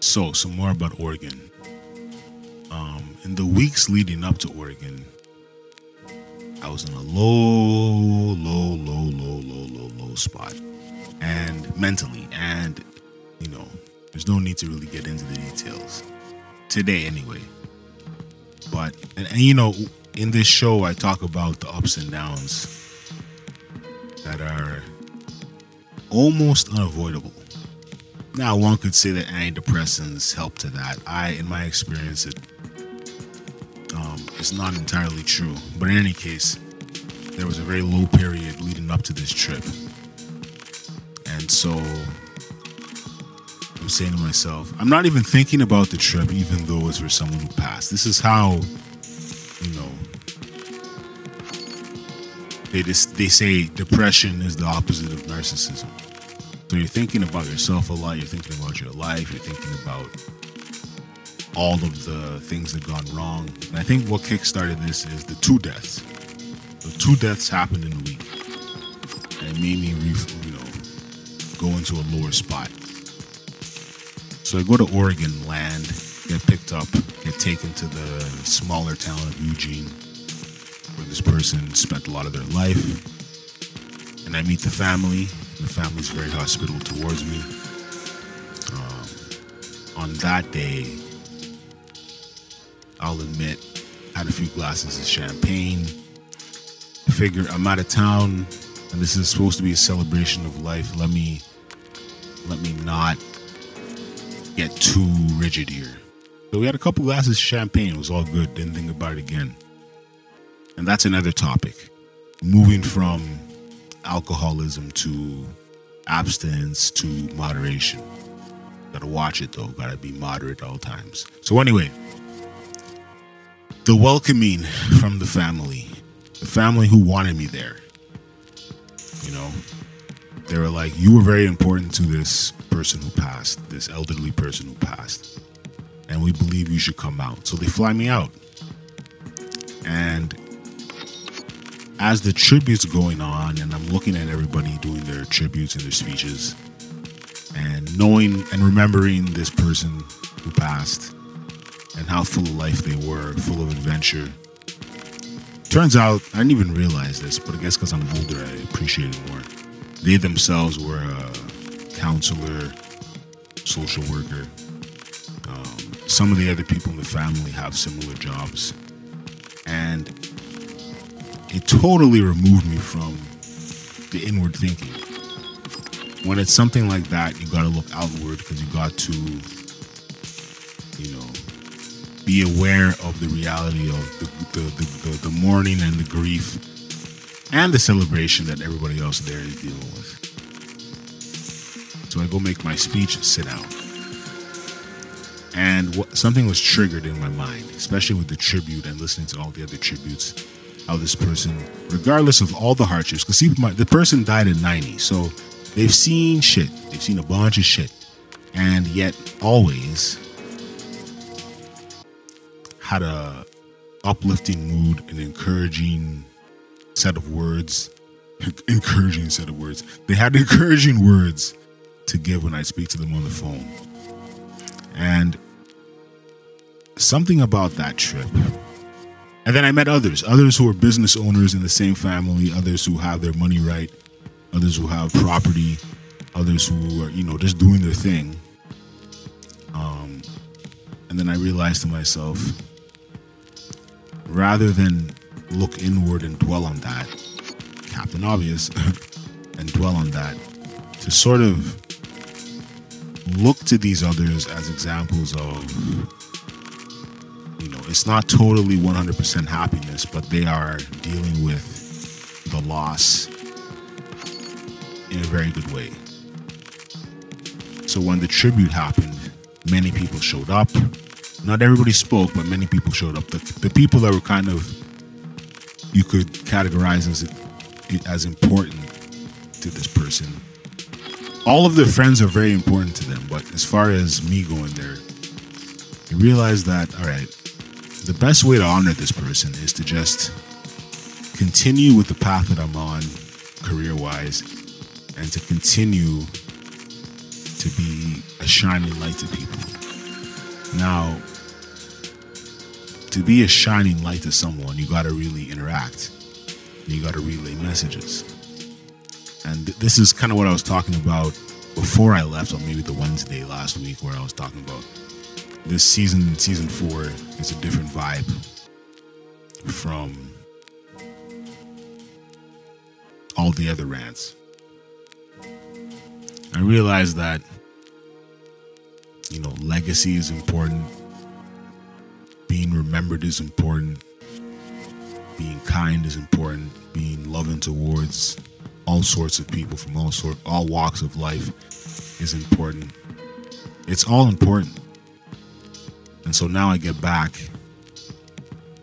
So, some more about Oregon. Um, in the weeks leading up to Oregon, I was in a low, low, low, low, low, low, low spot, and mentally, and you know, there's no need to really get into the details today, anyway. But and, and you know, in this show, I talk about the ups and downs that are almost unavoidable. Now, one could say that antidepressants help to that. I, in my experience, it um, it's not entirely true. But in any case, there was a very low period leading up to this trip, and so I'm saying to myself, I'm not even thinking about the trip, even though it's for someone who passed. This is how, you know, they just they say depression is the opposite of narcissism. So you're thinking about yourself a lot. You're thinking about your life. You're thinking about all of the things that gone wrong. And I think what kickstarted this is the two deaths. The two deaths happened in a week, and made me, re- you know, go into a lower spot. So I go to Oregon, land, get picked up, get taken to the smaller town of Eugene, where this person spent a lot of their life. And I meet the family. The family's very hospitable towards me. Um, on that day, I'll admit, had a few glasses of champagne. Figure I'm out of town, and this is supposed to be a celebration of life. Let me, let me not get too rigid here. So we had a couple glasses of champagne. It was all good. Didn't think about it again. And that's another topic. Moving from alcoholism to abstinence to moderation. Gotta watch it though. Gotta be moderate all times. So anyway, the welcoming from the family, the family who wanted me there. You know, they were like, "You were very important to this person who passed, this elderly person who passed, and we believe you should come out." So they fly me out, and as the tributes going on, and I'm looking at everybody doing their tributes and their speeches, and knowing and remembering this person who passed and how full of life they were, full of adventure. Turns out, I didn't even realize this, but I guess because I'm older, I appreciate it more. They themselves were a counselor, social worker. Um, some of the other people in the family have similar jobs. And it totally removed me from the inward thinking. When it's something like that, you got to look outward because you got to, you know, be aware of the reality of the, the, the, the, the mourning and the grief and the celebration that everybody else there is dealing with. So I go make my speech, sit down. And what, something was triggered in my mind, especially with the tribute and listening to all the other tributes. How this person, regardless of all the hardships, because the person died at 90, so they've seen shit. They've seen a bunch of shit. And yet, always had a uplifting mood, an encouraging set of words, encouraging set of words. They had encouraging words to give when I speak to them on the phone. And something about that trip. And then I met others, others who are business owners in the same family, others who have their money right, others who have property, others who are, you know, just doing their thing. Um, and then I realized to myself, rather than look inward and dwell on that, Captain Obvious, and dwell on that, to sort of look to these others as examples of, you know, it's not totally 100% happiness, but they are dealing with the loss in a very good way. So when the tribute happened, many people showed up. Not everybody spoke, but many people showed up. The, the people that were kind of you could categorize as as important to this person. All of their friends are very important to them, but as far as me going there, I realized that all right, the best way to honor this person is to just continue with the path that I'm on, career wise, and to continue to be a shining light to people. Now, to be a shining light to someone, you got to really interact. You got to relay messages. And th- this is kind of what I was talking about before I left on maybe the Wednesday last week, where I was talking about this season, season four, is a different vibe from all the other rants. I realized that, you know, legacy is important, being remembered is important, being kind is important, being loving towards all sorts of people from all sort all walks of life is important. It's all important. And so now I get back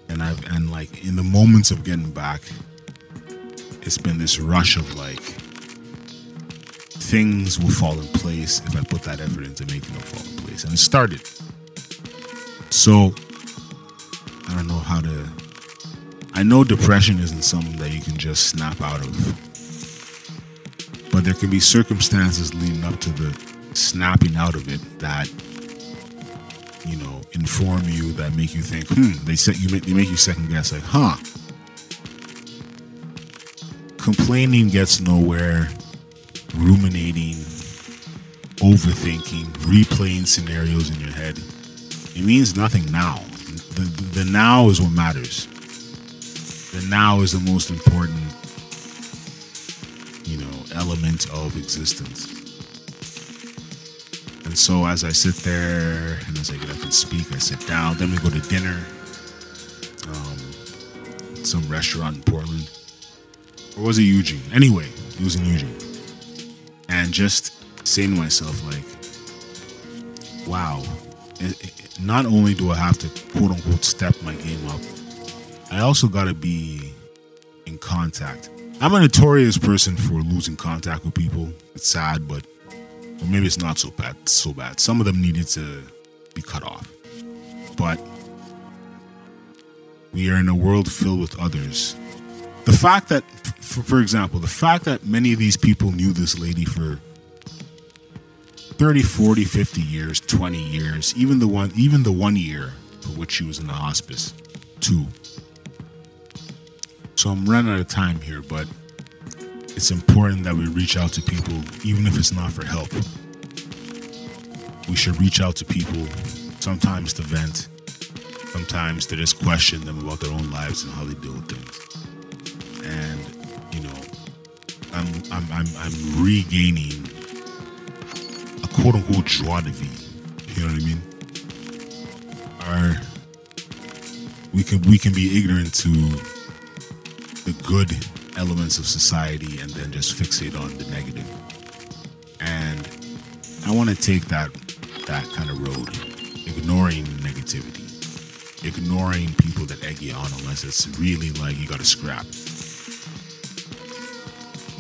and I've and like in the moments of getting back, it's been this rush of like things will fall in place if I put that effort into making them fall in place. And it started. So I don't know how to I know depression isn't something that you can just snap out of. But there can be circumstances leading up to the snapping out of it that you know inform you that make you think hmm. they set you make, they make you second guess like huh. Complaining gets nowhere ruminating overthinking replaying scenarios in your head. It means nothing now. The, the, the now is what matters. The now is the most important you know element of existence and so as I sit there and as I get up and speak, I sit down. Then we go to dinner. Um, some restaurant in Portland. Or was it Eugene? Anyway, it was in Eugene. And just saying to myself, like, wow, it, it, not only do I have to quote unquote step my game up, I also got to be in contact. I'm a notorious person for losing contact with people. It's sad, but or maybe it's not so bad. So bad. Some of them needed to be cut off, but we are in a world filled with others. The fact that, for, example, the fact that many of these people knew this lady for 30, 40, 50 years, 20 years, even the one even the one year for which she was in the hospice, two. So I'm running out of time here, but it's important that we reach out to people, even if it's not for help. We should reach out to people sometimes to vent, sometimes to just question them about their own lives and how they deal with things. And, you know, I'm, I'm, I'm, I'm regaining a quote unquote joie de vie. You know what I mean? Our, we can we can be ignorant to the good elements of society and then just fixate on the negative. And I want to take that that kind of road, ignoring negativity, ignoring people that egg you on unless it's really like you got to scrap.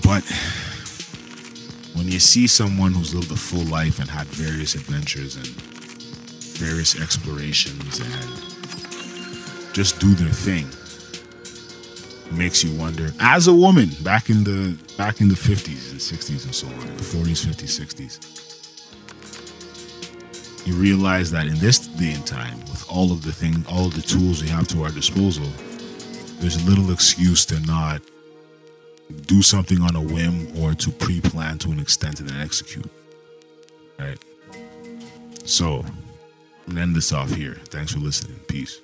But when you see someone who's lived a full life and had various adventures and various explorations and just do their thing makes you wonder. As a woman back in the back in the 50s and 60s and so on the 40s 50s 60s you realize that in this day and time with all of the thing all the tools we have to our disposal there's little excuse to not do something on a whim or to pre-plan to an extent and then execute right? So i'm gonna end this off here. Thanks for listening. Peace